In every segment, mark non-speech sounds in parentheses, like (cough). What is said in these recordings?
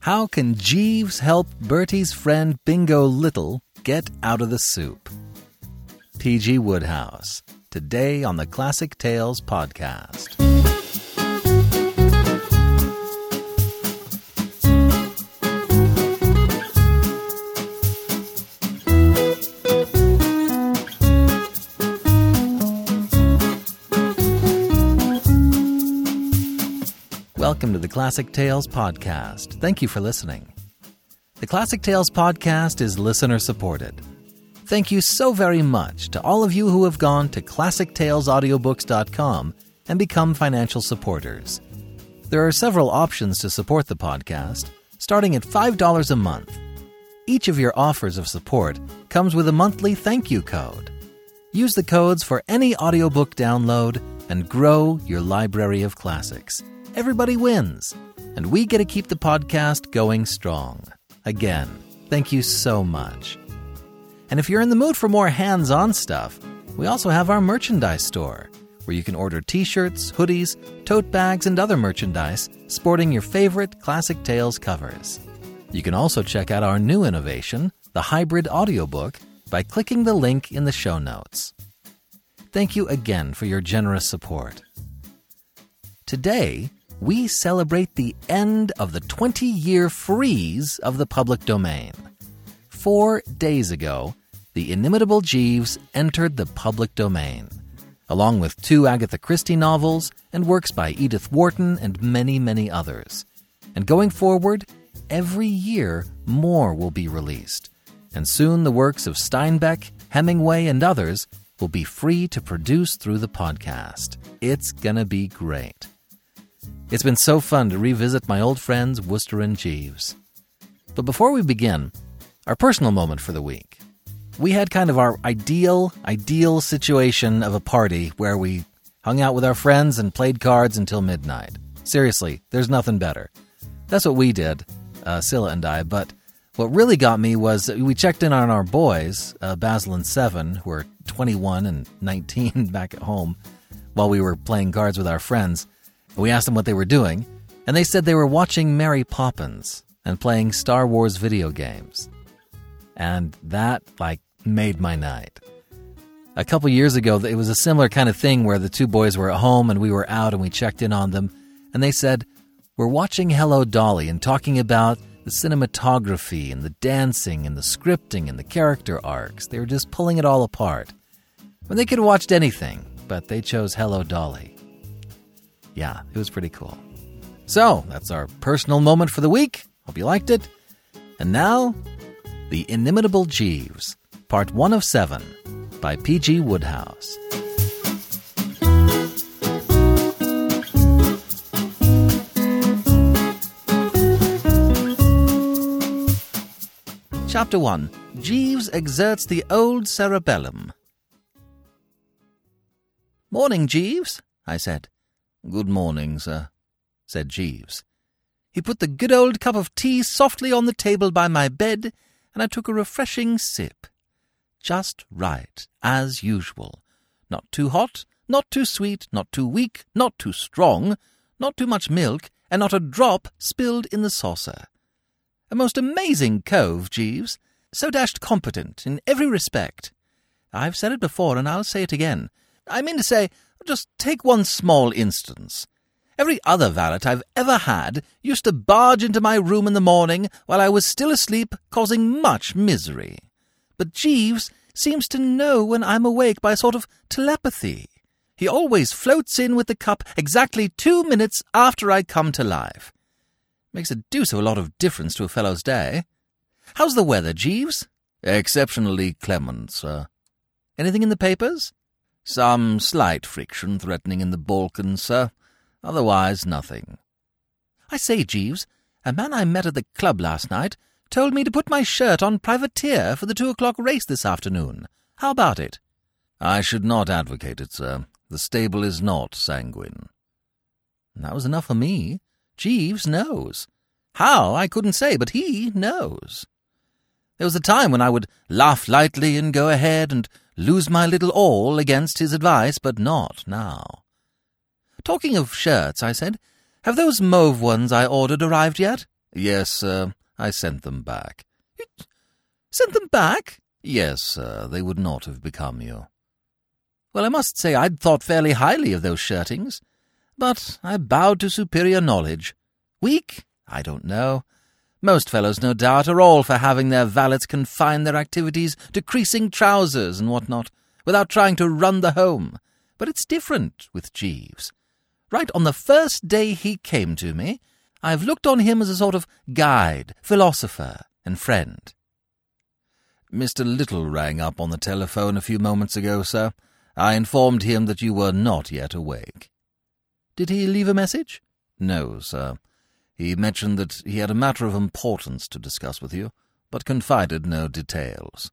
How can Jeeves help Bertie's friend Bingo Little get out of the soup? P.G. Wodehouse, today on the Classic Tales podcast. Welcome to the Classic Tales podcast. Thank you for listening. The Classic Tales podcast is listener supported. Thank you so very much to all of you who have gone to classictalesaudiobooks.com and become financial supporters. There are several options to support the podcast, starting at $5 a month. Each of your offers of support comes with a monthly thank you code. Use the codes for any audiobook download and grow your library of classics. Everybody wins, and we get to keep the podcast going strong. Again, thank you so much. And if you're in the mood for more hands on stuff, we also have our merchandise store, where you can order t shirts, hoodies, tote bags, and other merchandise sporting your favorite Classic Tales covers. You can also check out our new innovation, the hybrid audiobook, by clicking the link in the show notes. Thank you again for your generous support. Today, we celebrate the end of the 20 year freeze of the public domain. Four days ago, The Inimitable Jeeves entered the public domain, along with two Agatha Christie novels and works by Edith Wharton and many, many others. And going forward, every year more will be released, and soon the works of Steinbeck, Hemingway, and others will be free to produce through the podcast. It's gonna be great. It's been so fun to revisit my old friends Wooster and Jeeves. But before we begin, our personal moment for the week. We had kind of our ideal, ideal situation of a party where we hung out with our friends and played cards until midnight. Seriously, there's nothing better. That's what we did, uh, Scylla and I. But what really got me was we checked in on our boys, uh, Basil and Seven, who are 21 and 19 (laughs) back at home, while we were playing cards with our friends. We asked them what they were doing, and they said they were watching Mary Poppins and playing Star Wars video games. And that, like, made my night. A couple years ago, it was a similar kind of thing where the two boys were at home and we were out and we checked in on them, and they said, We're watching Hello Dolly and talking about the cinematography and the dancing and the scripting and the character arcs. They were just pulling it all apart. When they could have watched anything, but they chose Hello Dolly. Yeah, it was pretty cool. So, that's our personal moment for the week. Hope you liked it. And now, The Inimitable Jeeves, Part 1 of 7 by P.G. Wodehouse. Chapter 1 Jeeves exerts the old cerebellum. Morning, Jeeves, I said. Good morning, sir, said Jeeves. He put the good old cup of tea softly on the table by my bed, and I took a refreshing sip. Just right, as usual. Not too hot, not too sweet, not too weak, not too strong, not too much milk, and not a drop spilled in the saucer. A most amazing cove, Jeeves. So dashed competent in every respect. I've said it before, and I'll say it again. I mean to say, just take one small instance. Every other valet I've ever had used to barge into my room in the morning while I was still asleep, causing much misery. But Jeeves seems to know when I'm awake by a sort of telepathy. He always floats in with the cup exactly two minutes after I come to life. Makes a deuce of a lot of difference to a fellow's day. How's the weather, Jeeves? Exceptionally clement, sir. Anything in the papers? Some slight friction threatening in the Balkans, sir. Otherwise, nothing. I say, Jeeves, a man I met at the club last night told me to put my shirt on privateer for the two o'clock race this afternoon. How about it? I should not advocate it, sir. The stable is not sanguine. That was enough for me. Jeeves knows. How, I couldn't say, but he knows. There was a time when I would laugh lightly and go ahead and lose my little all against his advice, but not now. Talking of shirts, I said, have those mauve ones I ordered arrived yet? Yes, sir. I sent them back. Sent them back? Yes, sir. They would not have become you. Well, I must say I'd thought fairly highly of those shirtings. But I bowed to superior knowledge. Weak? I don't know. Most fellows, no doubt, are all for having their valets confine their activities to creasing trousers and what not, without trying to run the home. But it's different with Jeeves. Right on the first day he came to me, I've looked on him as a sort of guide, philosopher, and friend. Mr. Little rang up on the telephone a few moments ago, sir. I informed him that you were not yet awake. Did he leave a message? No, sir. He mentioned that he had a matter of importance to discuss with you, but confided no details.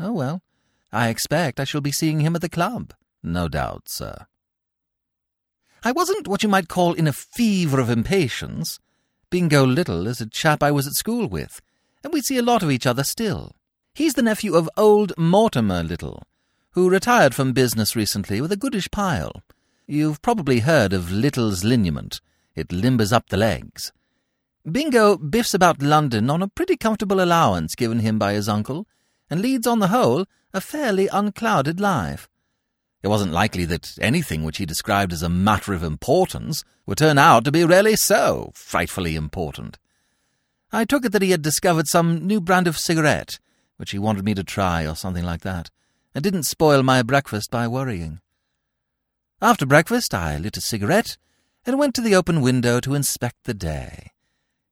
Oh, well, I expect I shall be seeing him at the club. No doubt, sir. I wasn't what you might call in a fever of impatience. Bingo Little is a chap I was at school with, and we see a lot of each other still. He's the nephew of old Mortimer Little, who retired from business recently with a goodish pile. You've probably heard of Little's liniment. It limbers up the legs. Bingo biffs about London on a pretty comfortable allowance given him by his uncle, and leads on the whole a fairly unclouded life. It wasn't likely that anything which he described as a matter of importance would turn out to be really so frightfully important. I took it that he had discovered some new brand of cigarette, which he wanted me to try or something like that, and didn't spoil my breakfast by worrying. After breakfast, I lit a cigarette and went to the open window to inspect the day.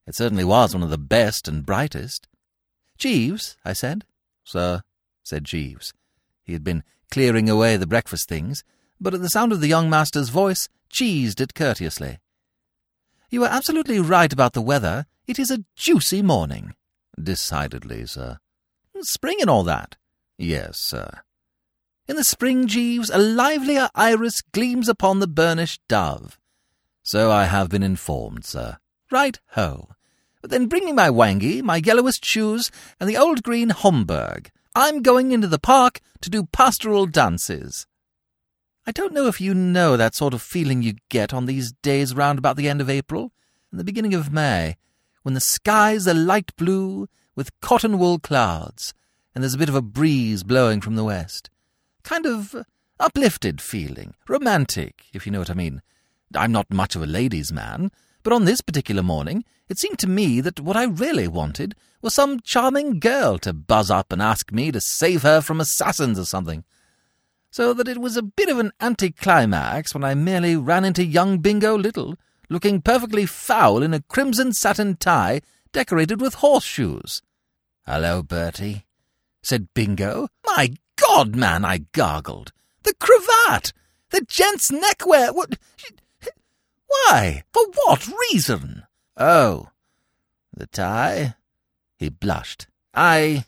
It certainly was one of the best and brightest. Jeeves, I said. Sir, said Jeeves. He had been clearing away the breakfast things, but at the sound of the young master's voice, cheesed it courteously. You are absolutely right about the weather. It is a juicy morning. Decidedly, sir. Spring and all that. Yes, sir. In the spring, Jeeves, a livelier iris gleams upon the burnished dove. So I have been informed, sir. Right ho. But then bring me my wangee, my yellowest shoes, and the old green Homburg. I'm going into the park to do pastoral dances. I don't know if you know that sort of feeling you get on these days round about the end of April and the beginning of May, when the skies are light blue with cotton wool clouds, and there's a bit of a breeze blowing from the west. Kind of uh, uplifted feeling, romantic, if you know what I mean. I'm not much of a ladies' man, but on this particular morning it seemed to me that what I really wanted was some charming girl to buzz up and ask me to save her from assassins or something. So that it was a bit of an anticlimax when I merely ran into young Bingo Little, looking perfectly foul in a crimson satin tie decorated with horseshoes. Hello, Bertie, said Bingo. My God, man, I gargled. The cravat! The gent's neckwear! What? Why? For what reason? Oh, the tie? He blushed. I,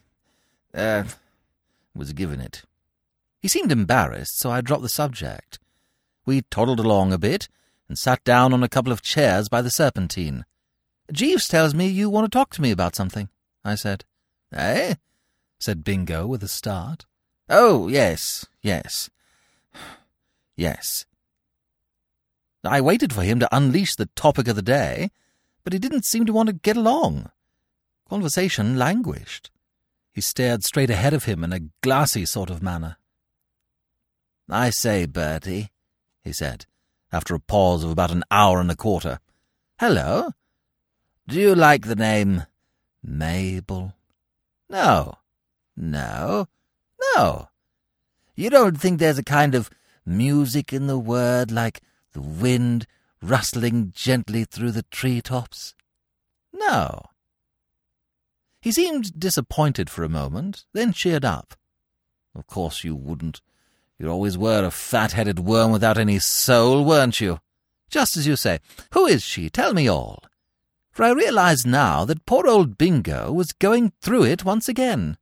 uh, was given it. He seemed embarrassed, so I dropped the subject. We toddled along a bit and sat down on a couple of chairs by the Serpentine. Jeeves tells me you want to talk to me about something, I said. Eh? said Bingo with a start. Oh, yes, yes. (sighs) Yes. I waited for him to unleash the topic of the day, but he didn't seem to want to get along. Conversation languished. He stared straight ahead of him in a glassy sort of manner. I say, Bertie, he said, after a pause of about an hour and a quarter. Hello? Do you like the name Mabel? No. No? No. You don't think there's a kind of music in the word like the wind rustling gently through the tree tops? No. He seemed disappointed for a moment, then cheered up. Of course you wouldn't. You always were a fat-headed worm without any soul, weren't you? Just as you say. Who is she? Tell me all. For I realize now that poor old Bingo was going through it once again.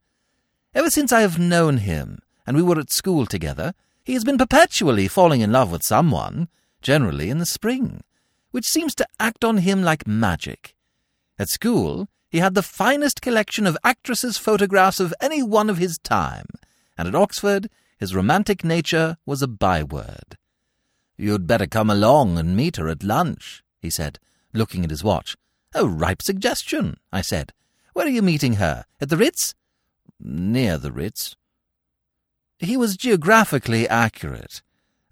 Ever since I have known him, and we were at school together, he has been perpetually falling in love with someone, generally in the spring, which seems to act on him like magic. At school, he had the finest collection of actresses' photographs of any one of his time, and at Oxford his romantic nature was a byword. You'd better come along and meet her at lunch, he said, looking at his watch. A ripe suggestion, I said. Where are you meeting her? At the Ritz? Near the Ritz. He was geographically accurate.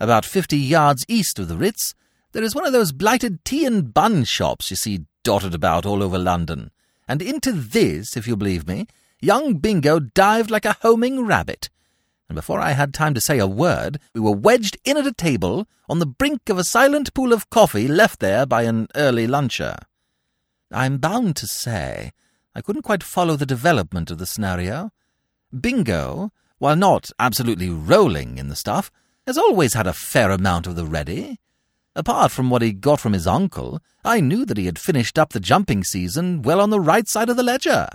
About fifty yards east of the Ritz, there is one of those blighted tea and bun shops you see dotted about all over London. And into this, if you believe me, young Bingo dived like a homing rabbit. And before I had time to say a word, we were wedged in at a table on the brink of a silent pool of coffee left there by an early luncher. I'm bound to say I couldn't quite follow the development of the scenario. Bingo, while not absolutely rolling in the stuff, has always had a fair amount of the ready. Apart from what he got from his uncle, I knew that he had finished up the jumping season well on the right side of the ledger.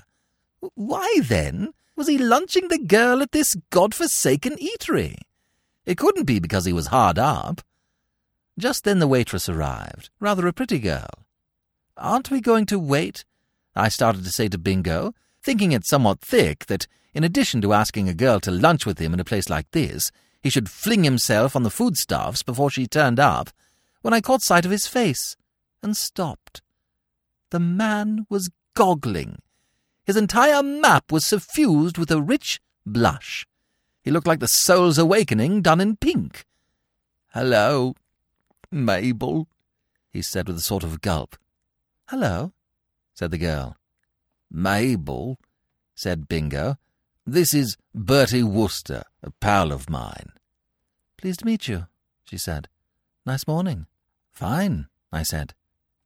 Why, then, was he lunching the girl at this god-forsaken eatery? It couldn't be because he was hard up. Just then the waitress arrived, rather a pretty girl. Aren't we going to wait? I started to say to Bingo, thinking it somewhat thick that, in addition to asking a girl to lunch with him in a place like this, he should fling himself on the foodstuffs before she turned up, when I caught sight of his face and stopped. The man was goggling. His entire map was suffused with a rich blush. He looked like the soul's awakening done in pink. Hello, Mabel, he said with a sort of gulp. Hello, said the girl. Mabel, said Bingo, this is Bertie Wooster, a pal of mine. Pleased to meet you, she said. Nice morning. Fine, I said.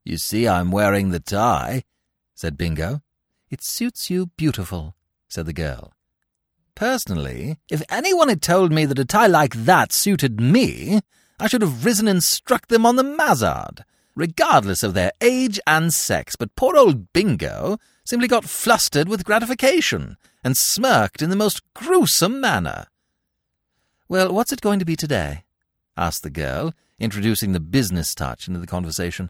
You see I'm wearing the tie, said Bingo. It suits you beautiful, said the girl. Personally, if anyone had told me that a tie like that suited me, I should have risen and struck them on the mazzard, regardless of their age and sex. But poor old Bingo simply got flustered with gratification and smirked in the most gruesome manner. Well, what's it going to be today? asked the girl, introducing the business touch into the conversation.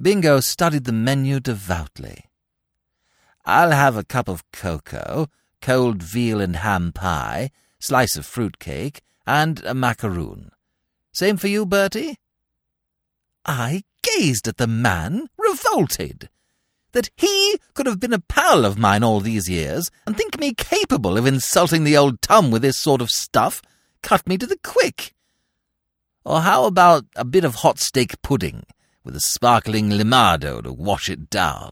Bingo studied the menu devoutly. I'll have a cup of cocoa, cold veal and ham pie, slice of fruit cake, and a macaroon. Same for you, Bertie? I gazed at the man, revolted. That he could have been a pal of mine all these years, and think me capable of insulting the old Tum with this sort of stuff, cut me to the quick. Or how about a bit of hot steak pudding, with a sparkling limado to wash it down?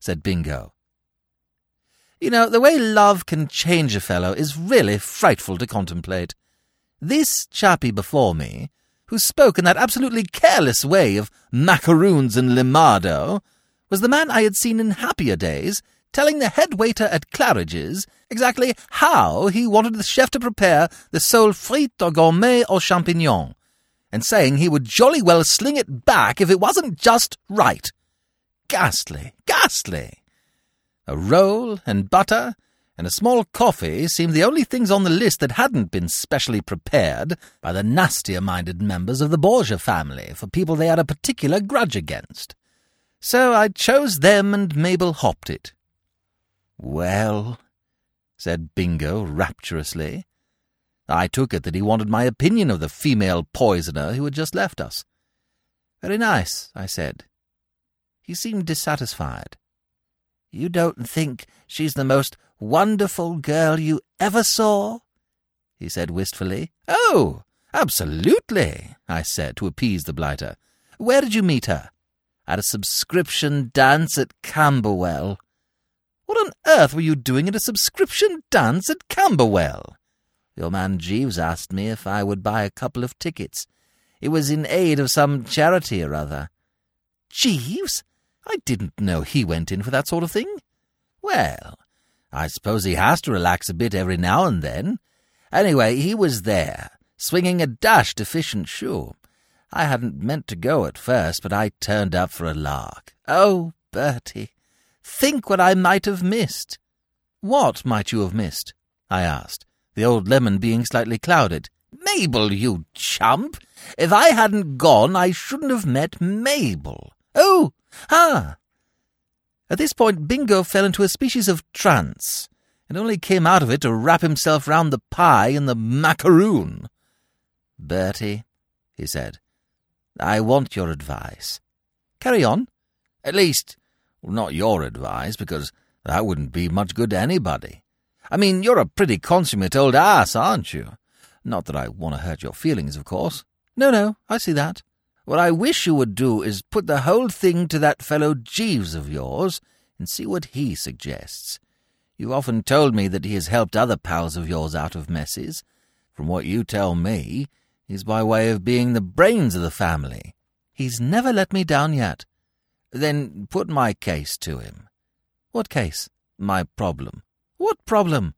said Bingo. You know, the way love can change a fellow is really frightful to contemplate. This chappie before me, who spoke in that absolutely careless way of macaroons and limado, was the man I had seen in happier days telling the head waiter at Claridge's exactly how he wanted the chef to prepare the sole frite au gourmet aux champignons, and saying he would jolly well sling it back if it wasn't just right. Ghastly, ghastly! A roll and butter and a small coffee seemed the only things on the list that hadn't been specially prepared by the nastier-minded members of the Borgia family for people they had a particular grudge against. So I chose them and Mabel hopped it. Well, said Bingo rapturously. I took it that he wanted my opinion of the female poisoner who had just left us. Very nice, I said. He seemed dissatisfied. You don't think she's the most wonderful girl you ever saw? he said wistfully. Oh, absolutely, I said to appease the blighter. Where did you meet her? At a subscription dance at Camberwell. What on earth were you doing at a subscription dance at Camberwell? Your man Jeeves asked me if I would buy a couple of tickets. It was in aid of some charity or other. Jeeves? I didn't know he went in for that sort of thing. Well, I suppose he has to relax a bit every now and then. Anyway, he was there, swinging a dashed efficient shoe. I hadn't meant to go at first, but I turned up for a lark. Oh, Bertie, think what I might have missed. What might you have missed? I asked, the old lemon being slightly clouded. Mabel, you chump! If I hadn't gone, I shouldn't have met Mabel. Oh, ah! At this point, Bingo fell into a species of trance, and only came out of it to wrap himself round the pie and the macaroon. Bertie, he said, I want your advice. Carry on. At least, Not your advice, because that wouldn't be much good to anybody. I mean, you're a pretty consummate old ass, aren't you? Not that I want to hurt your feelings, of course. No, no, I see that. What I wish you would do is put the whole thing to that fellow Jeeves of yours and see what he suggests. You've often told me that he has helped other pals of yours out of messes. From what you tell me, he's by way of being the brains of the family. He's never let me down yet. Then put my case to him. What case? My problem. What problem?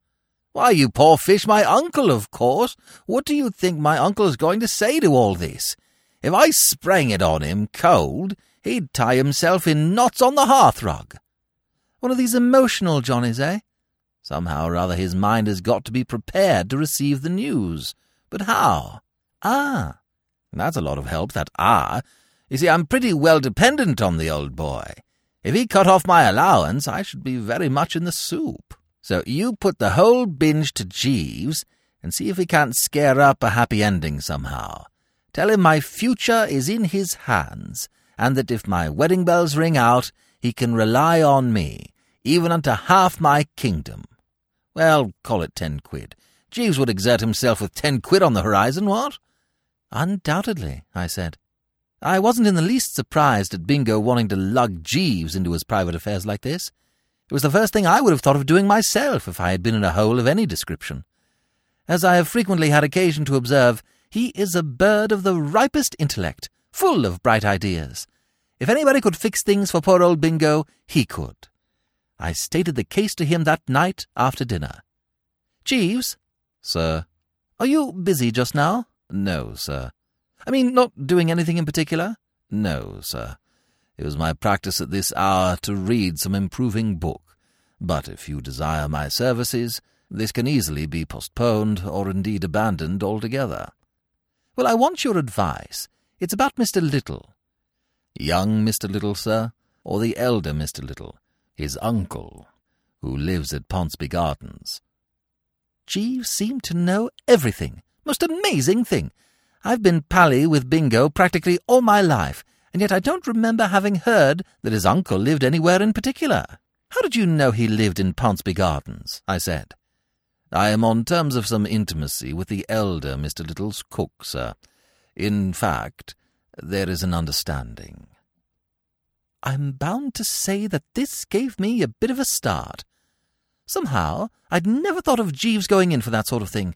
Why, you poor fish, my uncle, of course. What do you think my uncle is going to say to all this? If I sprang it on him cold, he'd tie himself in knots on the hearthrug. One of these emotional Johnnies, eh? Somehow or other his mind has got to be prepared to receive the news. But how? Ah. That's a lot of help, that ah. You see, I'm pretty well dependent on the old boy. If he cut off my allowance, I should be very much in the soup. So you put the whole binge to Jeeves and see if he can't scare up a happy ending somehow. Tell him my future is in his hands, and that if my wedding bells ring out, he can rely on me, even unto half my kingdom. Well, call it ten quid. Jeeves would exert himself with ten quid on the horizon, what? Undoubtedly, I said. I wasn't in the least surprised at Bingo wanting to lug Jeeves into his private affairs like this. It was the first thing I would have thought of doing myself if I had been in a hole of any description. As I have frequently had occasion to observe, he is a bird of the ripest intellect, full of bright ideas. If anybody could fix things for poor old Bingo, he could. I stated the case to him that night after dinner. Jeeves? Sir? Are you busy just now? No, sir. I mean, not doing anything in particular? No, sir. It was my practice at this hour to read some improving book. But if you desire my services, this can easily be postponed or indeed abandoned altogether. Well, I want your advice. It's about Mr. Little. Young Mr. Little, sir, or the elder Mr. Little, his uncle, who lives at Pounceby Gardens? Jeeves seemed to know everything. Most amazing thing. I've been pally with Bingo practically all my life, and yet I don't remember having heard that his uncle lived anywhere in particular. How did you know he lived in Pounceby Gardens? I said. I am on terms of some intimacy with the elder Mr. Little's cook, sir. In fact, there is an understanding. I'm bound to say that this gave me a bit of a start. Somehow, I'd never thought of Jeeves going in for that sort of thing.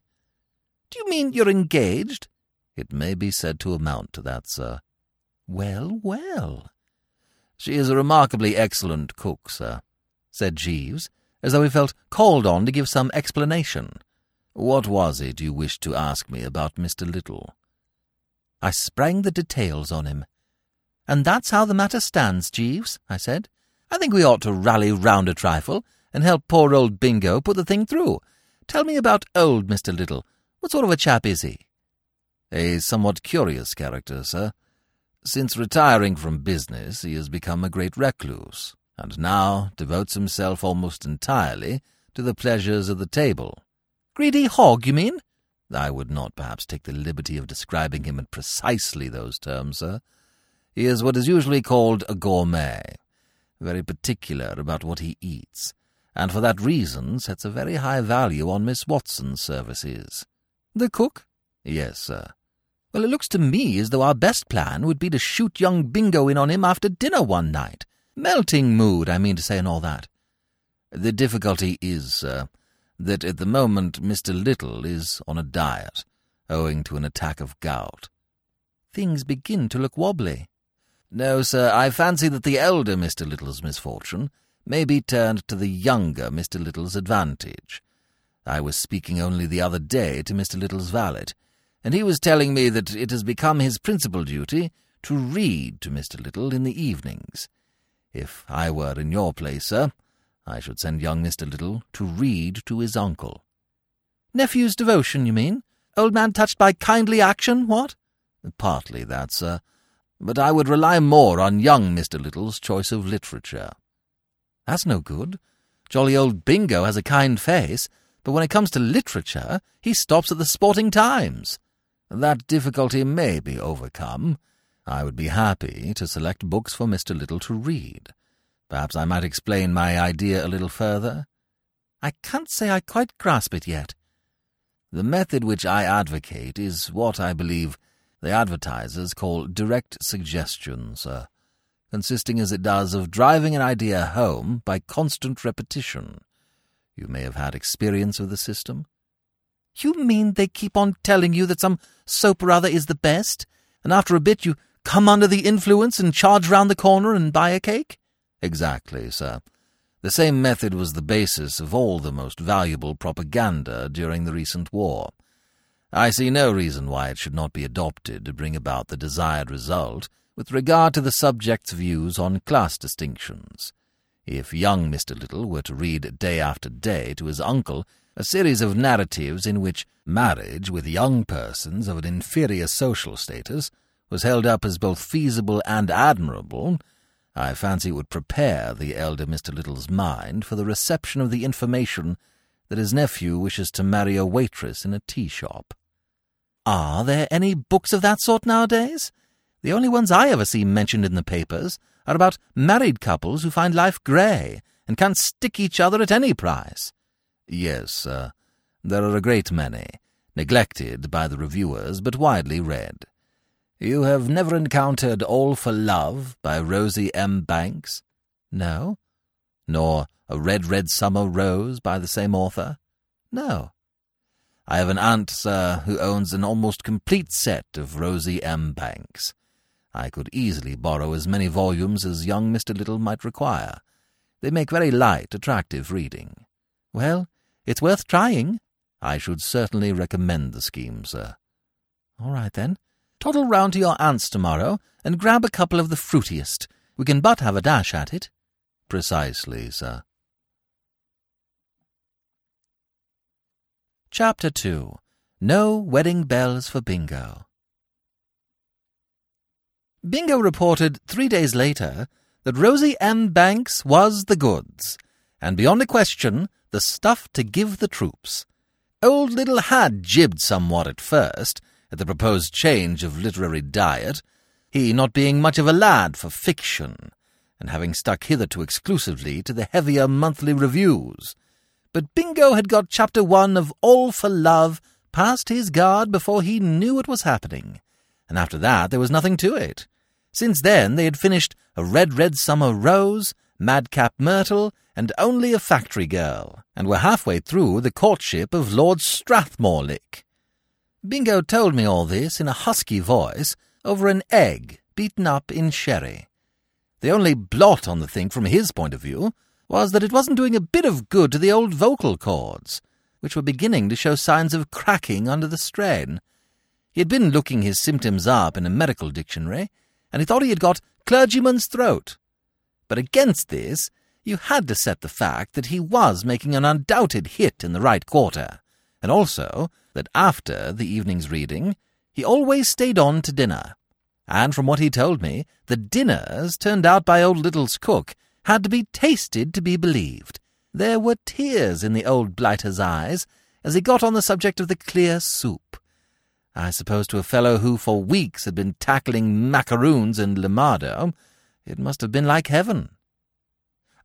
Do you mean you're engaged? It may be said to amount to that, sir. Well, well. She is a remarkably excellent cook, sir, said Jeeves, as though he felt called on to give some explanation. What was it you wished to ask me about Mr. Little? I sprang the details on him. And that's how the matter stands, Jeeves, I said. I think we ought to rally round a trifle and help poor old Bingo put the thing through. Tell me about old Mr. Little. What sort of a chap is he? A somewhat curious character, sir. Since retiring from business, he has become a great recluse, and now devotes himself almost entirely to the pleasures of the table. Greedy hog, you mean? I would not perhaps take the liberty of describing him in precisely those terms, sir. He is what is usually called a gourmet, very particular about what he eats, and for that reason sets a very high value on Miss Watson's services. The cook? Yes, sir. Well, it looks to me as though our best plan would be to shoot young Bingo in on him after dinner one night. Melting mood, I mean to say, and all that. The difficulty is, sir, that at the moment Mr. Little is on a diet, owing to an attack of gout. Things begin to look wobbly. No, sir, I fancy that the elder Mr. Little's misfortune may be turned to the younger Mr. Little's advantage. I was speaking only the other day to Mr. Little's valet, and he was telling me that it has become his principal duty to read to Mr. Little in the evenings. If I were in your place, sir, I should send young Mr. Little to read to his uncle. Nephew's devotion, you mean? Old man touched by kindly action, what? Partly that, sir. But I would rely more on young Mr. Little's choice of literature. That's no good. Jolly old Bingo has a kind face, but when it comes to literature, he stops at the Sporting Times. That difficulty may be overcome. I would be happy to select books for Mr. Little to read. Perhaps I might explain my idea a little further? I can't say I quite grasp it yet. The method which I advocate is what I believe the advertisers call direct suggestion, sir, consisting as it does of driving an idea home by constant repetition. You may have had experience of the system. You mean they keep on telling you that some soap or other is the best, and after a bit you come under the influence and charge round the corner and buy a cake? Exactly, sir. The same method was the basis of all the most valuable propaganda during the recent war. I see no reason why it should not be adopted to bring about the desired result with regard to the subject's views on class distinctions. If young Mr. Little were to read day after day to his uncle a series of narratives in which marriage with young persons of an inferior social status was held up as both feasible and admirable, I fancy would prepare the elder Mr. Little's mind for the reception of the information that his nephew wishes to marry a waitress in a tea shop. Are there any books of that sort nowadays? The only ones I ever see mentioned in the papers are about married couples who find life grey and can't stick each other at any price. Yes, uh, there are a great many, neglected by the reviewers but widely read. You have never encountered All for Love by Rosie M. Banks? No. Nor A Red, Red Summer Rose by the same author? No. I have an aunt, sir, who owns an almost complete set of Rosie M. Banks. I could easily borrow as many volumes as young Mr. Little might require. They make very light, attractive reading. Well, it's worth trying. I should certainly recommend the scheme, sir. All right, then. Toddle round to your aunt's tomorrow and grab a couple of the fruitiest. We can but have a dash at it. Precisely, sir. Chapter 2 No Wedding Bells for Bingo. Bingo reported three days later that Rosie M. Banks was the goods, and beyond a question, the stuff to give the troops. Old Little had jibbed somewhat at first, at the proposed change of literary diet, he not being much of a lad for fiction, and having stuck hitherto exclusively to the heavier monthly reviews. But Bingo had got chapter one of All for Love past his guard before he knew what was happening, and after that there was nothing to it. Since then they had finished A Red, Red Summer Rose, Madcap Myrtle, and Only a Factory Girl, and were halfway through the courtship of Lord Strathmorlick. Bingo told me all this in a husky voice over an egg beaten up in sherry. The only blot on the thing from his point of view was that it wasn't doing a bit of good to the old vocal cords, which were beginning to show signs of cracking under the strain. He had been looking his symptoms up in a medical dictionary, and he thought he had got clergyman's throat. But against this, you had to set the fact that he was making an undoubted hit in the right quarter, and also that after the evening's reading, he always stayed on to dinner. And from what he told me, the dinners turned out by old Little's cook had to be tasted to be believed. There were tears in the old blighter's eyes as he got on the subject of the clear soup. I suppose to a fellow who for weeks had been tackling macaroons and limado, it must have been like heaven.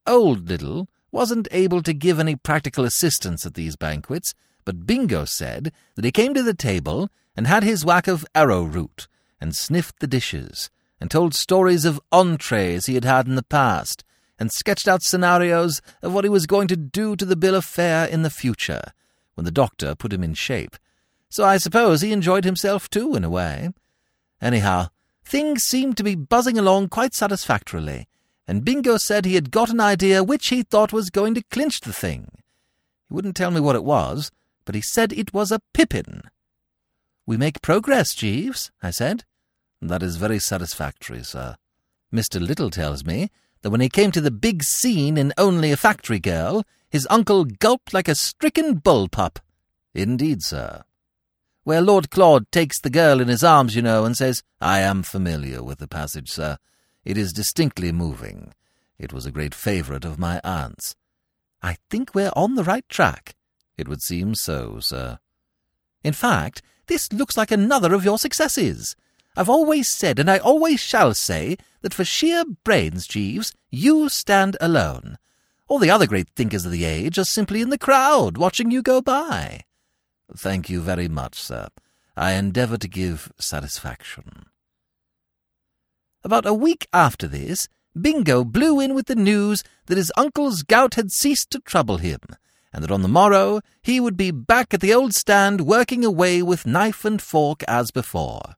Old Little wasn't able to give any practical assistance at these banquets, but Bingo said that he came to the table and had his whack of arrowroot, and sniffed the dishes, and told stories of entrees he had had in the past, and sketched out scenarios of what he was going to do to the bill of fare in the future, when the doctor put him in shape. So I suppose he enjoyed himself too, in a way. Anyhow, things seemed to be buzzing along quite satisfactorily, and Bingo said he had got an idea which he thought was going to clinch the thing. He wouldn't tell me what it was, but he said it was a pippin. We make progress, Jeeves, I said. That is very satisfactory, sir. Mr. Little tells me that when he came to the big scene in Only a Factory Girl, his uncle gulped like a stricken bull-pup. Indeed, sir. Where Lord Claude takes the girl in his arms, you know, and says, I am familiar with the passage, sir. It is distinctly moving. It was a great favourite of my aunt's. I think we're on the right track. It would seem so, sir. In fact, this looks like another of your successes. I've always said, and I always shall say, that for sheer brains, Jeeves, you stand alone. All the other great thinkers of the age are simply in the crowd, watching you go by. Thank you very much, sir. I endeavour to give satisfaction. About a week after this, Bingo blew in with the news that his uncle's gout had ceased to trouble him, and that on the morrow he would be back at the old stand working away with knife and fork as before.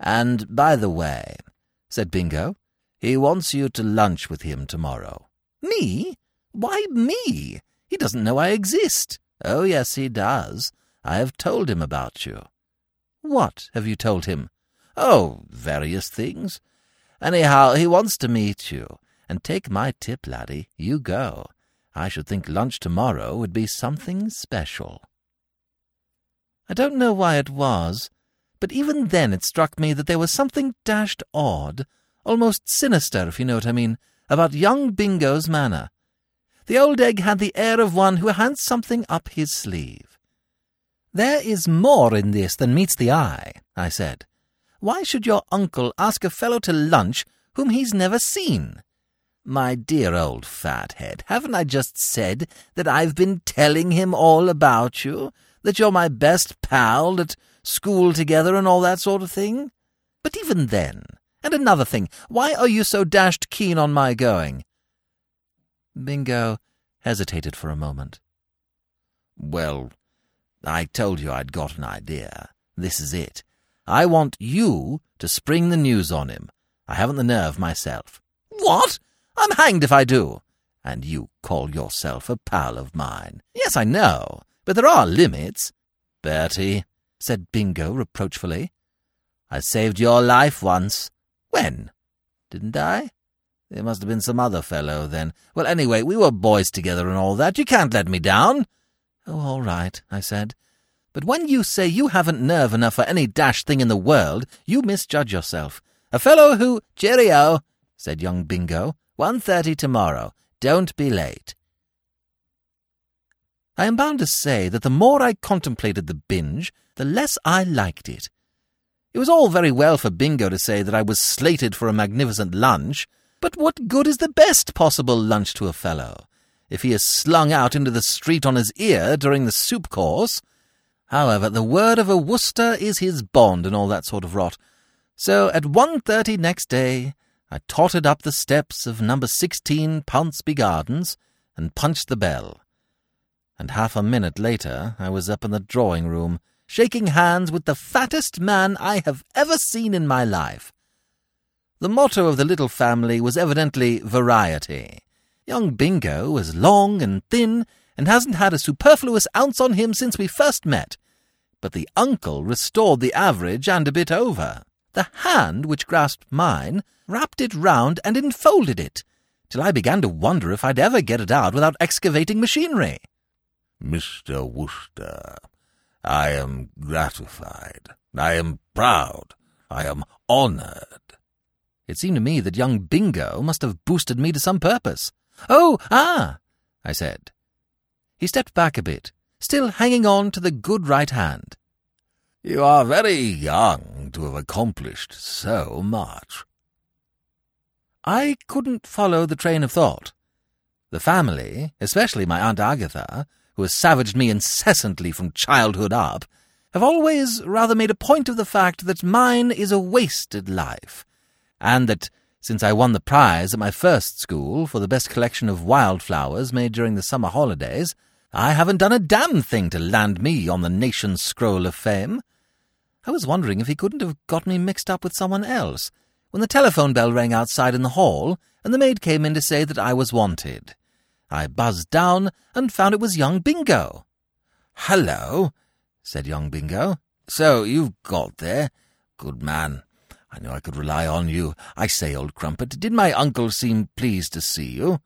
And by the way, said Bingo, he wants you to lunch with him tomorrow. Me? Why me? He doesn't know I exist. Oh, yes, he does. I have told him about you. What have you told him? Oh, various things. Anyhow, he wants to meet you. And take my tip, laddie, you go. I should think lunch tomorrow would be something special. I don't know why it was, but even then it struck me that there was something dashed odd, almost sinister, if you know what I mean, about young Bingo's manner. The old egg had the air of one who had something up his sleeve. There is more in this than meets the eye, I said. Why should your uncle ask a fellow to lunch whom he's never seen? My dear old fathead, haven't I just said that I've been telling him all about you? That you're my best pal at school together and all that sort of thing? But even then, and another thing, why are you so dashed keen on my going? Bingo hesitated for a moment. Well, I told you I'd got an idea. This is it. I want you to spring the news on him. I haven't the nerve myself. What? I'm hanged if I do. And you call yourself a pal of mine. Yes, I know, but there are limits. Bertie, said Bingo reproachfully, I saved your life once. When? Didn't I? There must have been some other fellow then. Well, anyway, we were boys together and all that. You can't let me down. Oh, all right, I said. But when you say you haven't nerve enough for any dash thing in the world, you misjudge yourself. A fellow who... Cheerio, said young Bingo. One thirty tomorrow. Don't be late. I am bound to say that the more I contemplated the binge, the less I liked it. It was all very well for Bingo to say that I was slated for a magnificent lunch, but what good is the best possible lunch to a fellow? If he is slung out into the street on his ear during the soup course, However, the word of a Wooster is his bond and all that sort of rot. So at one thirty next day, I tottered up the steps of number sixteen Pounceby Gardens and punched the bell. And half a minute later, I was up in the drawing room, shaking hands with the fattest man I have ever seen in my life. The motto of the little family was evidently variety. Young Bingo was long and thin and hasn't had a superfluous ounce on him since we first met. But the uncle restored the average and a bit over. The hand which grasped mine wrapped it round and enfolded it, till I began to wonder if I'd ever get it out without excavating machinery. Mr. Wooster, I am gratified. I am proud. I am honoured. It seemed to me that young Bingo must have boosted me to some purpose. Oh, ah, I said. He stepped back a bit, still hanging on to the good right hand. You are very young to have accomplished so much. I couldn't follow the train of thought. The family, especially my Aunt Agatha, who has savaged me incessantly from childhood up, have always rather made a point of the fact that mine is a wasted life, and that since I won the prize at my first school for the best collection of wildflowers made during the summer holidays, I haven't done a damn thing to land me on the nation's scroll of fame. I was wondering if he couldn't have got me mixed up with someone else when the telephone bell rang outside in the hall and the maid came in to say that I was wanted. I buzzed down and found it was young Bingo. Hello, said young Bingo. So you've got there. Good man. I knew I could rely on you. I say, old crumpet, did my uncle seem pleased to see you?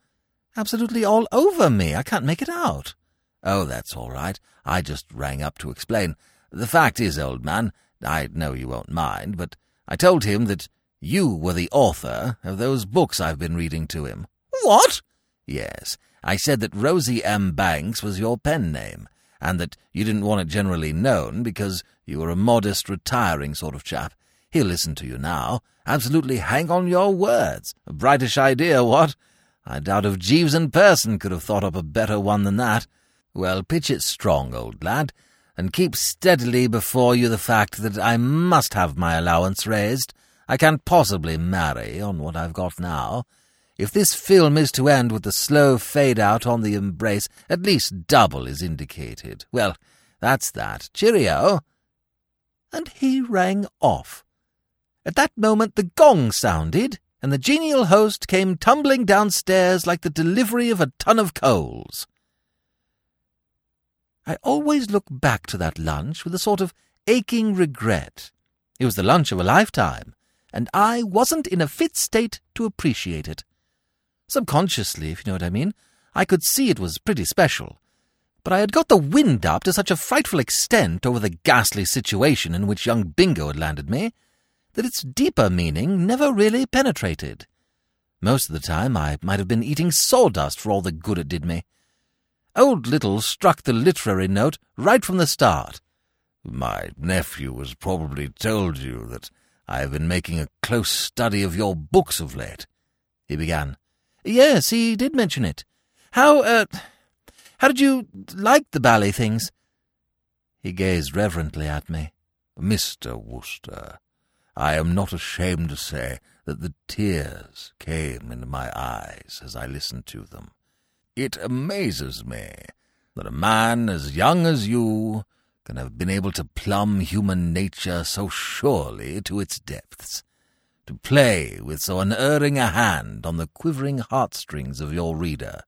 Absolutely all over me. I can't make it out. Oh, that's all right. I just rang up to explain. The fact is, old man, I know you won't mind, but I told him that you were the author of those books I've been reading to him. What? Yes. I said that Rosie M. Banks was your pen name, and that you didn't want it generally known because you were a modest, retiring sort of chap. He'll listen to you now. Absolutely hang on your words. A brightish idea, what? I doubt if Jeeves in person could have thought up a better one than that. Well, pitch it strong, old lad, and keep steadily before you the fact that I must have my allowance raised. I can't possibly marry on what I've got now. If this film is to end with the slow fade out on the embrace, at least double is indicated. Well, that's that. Cheerio. And he rang off. At that moment the gong sounded, and the genial host came tumbling downstairs like the delivery of a ton of coals. I always look back to that lunch with a sort of aching regret. It was the lunch of a lifetime, and I wasn't in a fit state to appreciate it. Subconsciously, if you know what I mean, I could see it was pretty special. But I had got the wind up to such a frightful extent over the ghastly situation in which young Bingo had landed me that its deeper meaning never really penetrated. Most of the time I might have been eating sawdust for all the good it did me. Old Little struck the literary note right from the start. My nephew has probably told you that I have been making a close study of your books of late, he began. Yes, he did mention it. How, uh, how did you like the ballet things? He gazed reverently at me. Mr. Wooster, I am not ashamed to say that the tears came into my eyes as I listened to them. It amazes me that a man as young as you can have been able to plumb human nature so surely to its depths to play with so unerring a hand on the quivering heartstrings of your reader,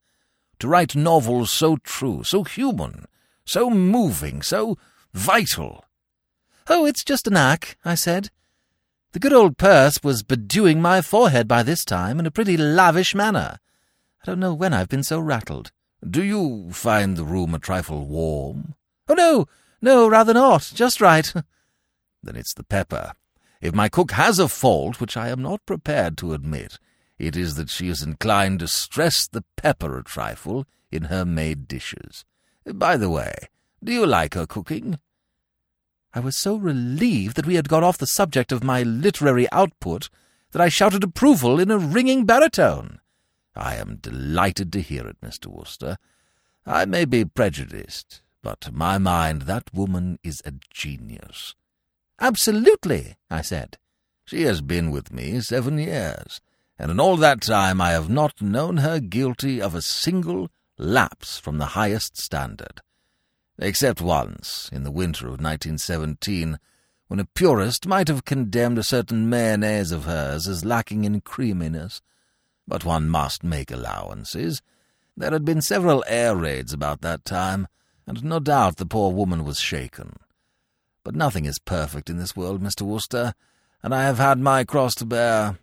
to write novels so true, so human, so moving, so vital. Oh, it's just a knack, I said. The good old purse was bedewing my forehead by this time in a pretty lavish manner. I don't know when I've been so rattled. Do you find the room a trifle warm? Oh, no, no, rather not. Just right. (laughs) then it's the pepper. If my cook has a fault, which I am not prepared to admit, it is that she is inclined to stress the pepper a trifle in her made dishes. By the way, do you like her cooking? I was so relieved that we had got off the subject of my literary output that I shouted approval in a ringing baritone. I am delighted to hear it, Mr. Wooster. I may be prejudiced, but to my mind that woman is a genius. Absolutely, I said. She has been with me seven years, and in all that time I have not known her guilty of a single lapse from the highest standard. Except once, in the winter of 1917, when a purist might have condemned a certain mayonnaise of hers as lacking in creaminess. But one must make allowances. There had been several air raids about that time, and no doubt the poor woman was shaken. But nothing is perfect in this world, Mr. Wooster, and I have had my cross to bear.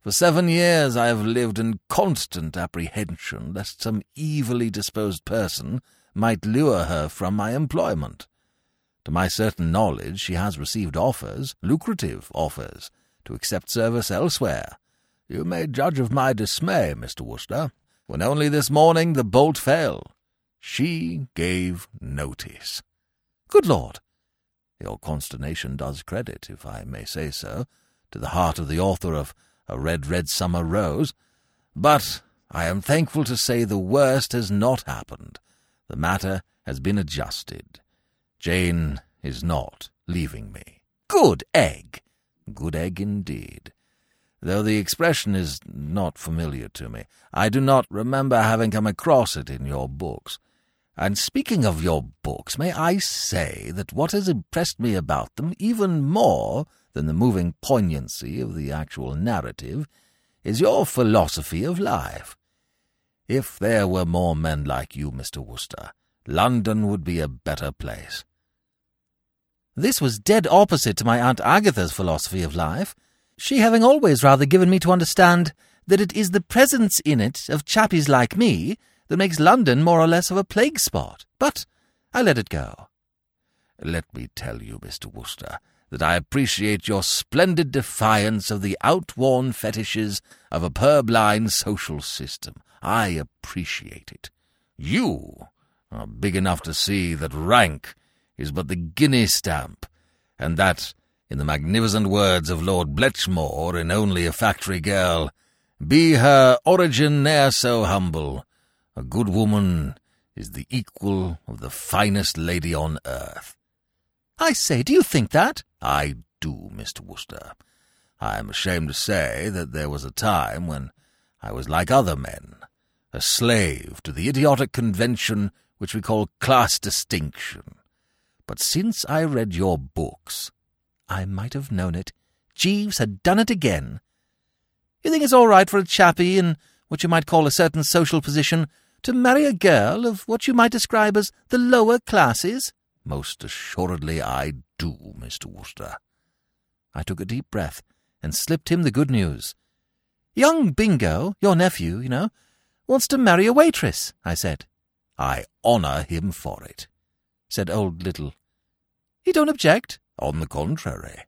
For seven years I have lived in constant apprehension lest some evilly disposed person might lure her from my employment. To my certain knowledge, she has received offers, lucrative offers, to accept service elsewhere. You may judge of my dismay, Mr. Wooster, when only this morning the bolt fell. She gave notice. Good Lord! Your consternation does credit, if I may say so, to the heart of the author of A Red, Red Summer Rose. But I am thankful to say the worst has not happened. The matter has been adjusted. Jane is not leaving me. Good egg! Good egg indeed. Though the expression is not familiar to me, I do not remember having come across it in your books. And speaking of your books, may I say that what has impressed me about them even more than the moving poignancy of the actual narrative is your philosophy of life. If there were more men like you, Mr. Wooster, London would be a better place. This was dead opposite to my Aunt Agatha's philosophy of life, she having always rather given me to understand that it is the presence in it of chappies like me that makes London more or less of a plague spot. But I let it go. Let me tell you, Mr. Wooster, that I appreciate your splendid defiance of the outworn fetishes of a purblind social system. I appreciate it. You are big enough to see that rank is but the guinea stamp, and that In the magnificent words of Lord Bletchmore in Only a Factory Girl, be her origin ne'er so humble, a good woman is the equal of the finest lady on earth. I say, do you think that? I do, Mr. Wooster. I am ashamed to say that there was a time when I was like other men, a slave to the idiotic convention which we call class distinction. But since I read your books, I might have known it. Jeeves had done it again. You think it's all right for a chappie in what you might call a certain social position to marry a girl of what you might describe as the lower classes? Most assuredly I do, Mr. Wooster. I took a deep breath and slipped him the good news. Young Bingo, your nephew, you know, wants to marry a waitress, I said. I honour him for it, said old Little. He don't object? On the contrary.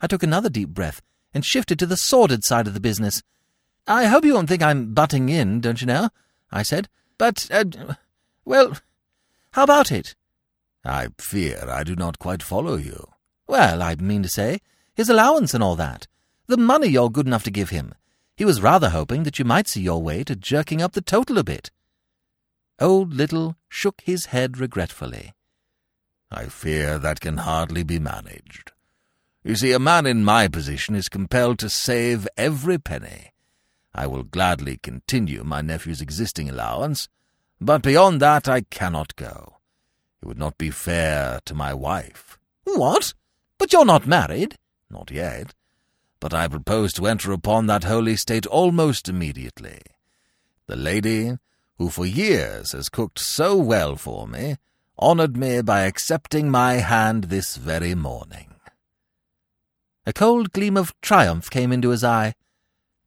I took another deep breath and shifted to the sordid side of the business. I hope you won't think I'm butting in, don't you know? I said. But, uh, well, how about it? I fear I do not quite follow you. Well, I mean to say, his allowance and all that. The money you're good enough to give him. He was rather hoping that you might see your way to jerking up the total a bit. Old Little shook his head regretfully. I fear that can hardly be managed. You see, a man in my position is compelled to save every penny. I will gladly continue my nephew's existing allowance, but beyond that I cannot go. It would not be fair to my wife. What? But you're not married? Not yet. But I propose to enter upon that holy state almost immediately. The lady, who for years has cooked so well for me, honoured me by accepting my hand this very morning. A cold gleam of triumph came into his eye.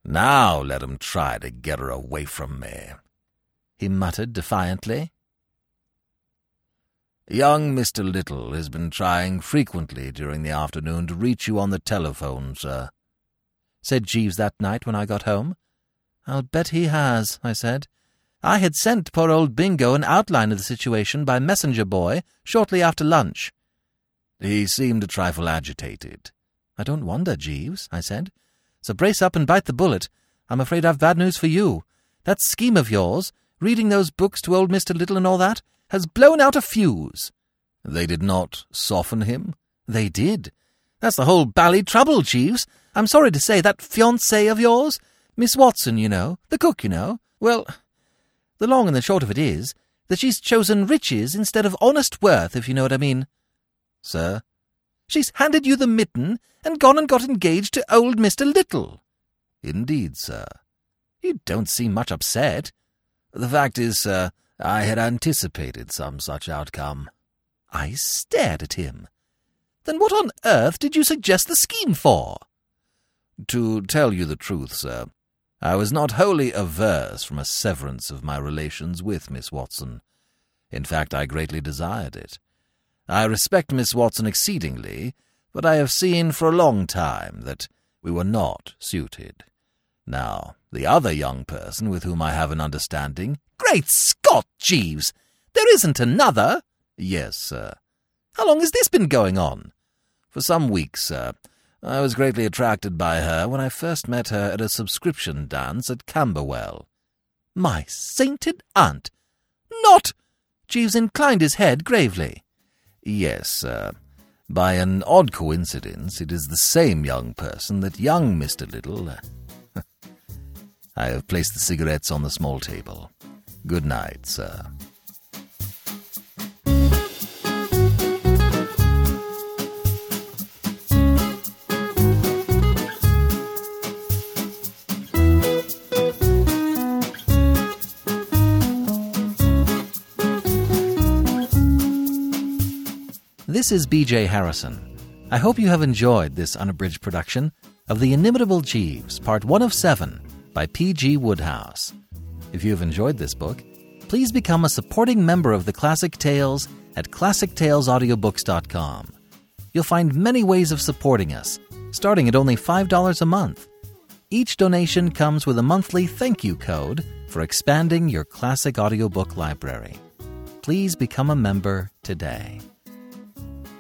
Now let him try to get her away from me, he muttered defiantly. Young Mr. Little has been trying frequently during the afternoon to reach you on the telephone, sir, said Jeeves that night when I got home. I'll bet he has, I said. I had sent poor old Bingo an outline of the situation by messenger boy shortly after lunch. He seemed a trifle agitated. I don't wonder, Jeeves, I said. So brace up and bite the bullet. I'm afraid I've bad news for you. That scheme of yours, reading those books to old Mr. Little and all that, has blown out a fuse. They did not soften him? They did. That's the whole bally trouble, Jeeves. I'm sorry to say that fiancée of yours, Miss Watson, you know, the cook, you know, well, the long and the short of it is that she's chosen riches instead of honest worth, if you know what I mean. Sir? She's handed you the mitten and gone and got engaged to old Mr. Little. Indeed, sir. You don't seem much upset. The fact is, sir, I had anticipated some such outcome. I stared at him. Then what on earth did you suggest the scheme for? To tell you the truth, sir, I was not wholly averse from a severance of my relations with Miss Watson. In fact, I greatly desired it. I respect Miss Watson exceedingly, but I have seen for a long time that we were not suited. Now, the other young person with whom I have an understanding. Great Scott, Jeeves! There isn't another? Yes, sir. How long has this been going on? For some weeks, sir. I was greatly attracted by her when I first met her at a subscription dance at Camberwell. My sainted aunt! Not! Jeeves inclined his head gravely. Yes, sir. By an odd coincidence, it is the same young person that young Mr. Little. Uh, (laughs) I have placed the cigarettes on the small table. Good night, sir. This is BJ Harrison. I hope you have enjoyed this unabridged production of The Inimitable Jeeves, Part 1 of 7 by P.G. Wodehouse. If you have enjoyed this book, please become a supporting member of the Classic Tales at ClassicTalesAudiobooks.com. You'll find many ways of supporting us, starting at only $5 a month. Each donation comes with a monthly thank you code for expanding your classic audiobook library. Please become a member today.